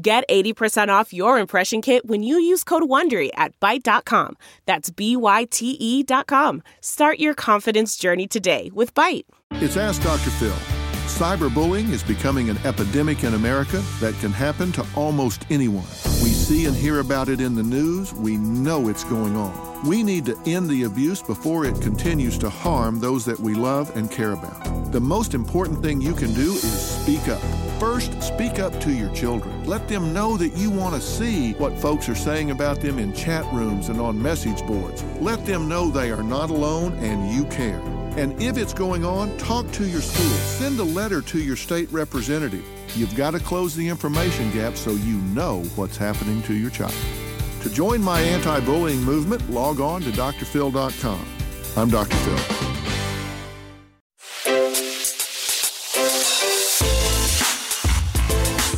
Get 80% off your impression kit when you use code WONDERY at Byte.com. That's B-Y-T-E dot com. Start your confidence journey today with Byte. It's Ask Dr. Phil. Cyberbullying is becoming an epidemic in America that can happen to almost anyone. See and hear about it in the news. We know it's going on. We need to end the abuse before it continues to harm those that we love and care about. The most important thing you can do is speak up. First, speak up to your children. Let them know that you want to see what folks are saying about them in chat rooms and on message boards. Let them know they are not alone and you care. And if it's going on, talk to your school. Send a letter to your state representative. You've got to close the information gap so you know what's happening to your child. To join my anti bullying movement, log on to drphil.com. I'm Dr. Phil.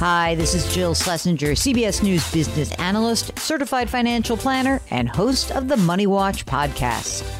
Hi, this is Jill Schlesinger, CBS News business analyst, certified financial planner, and host of the Money Watch podcast.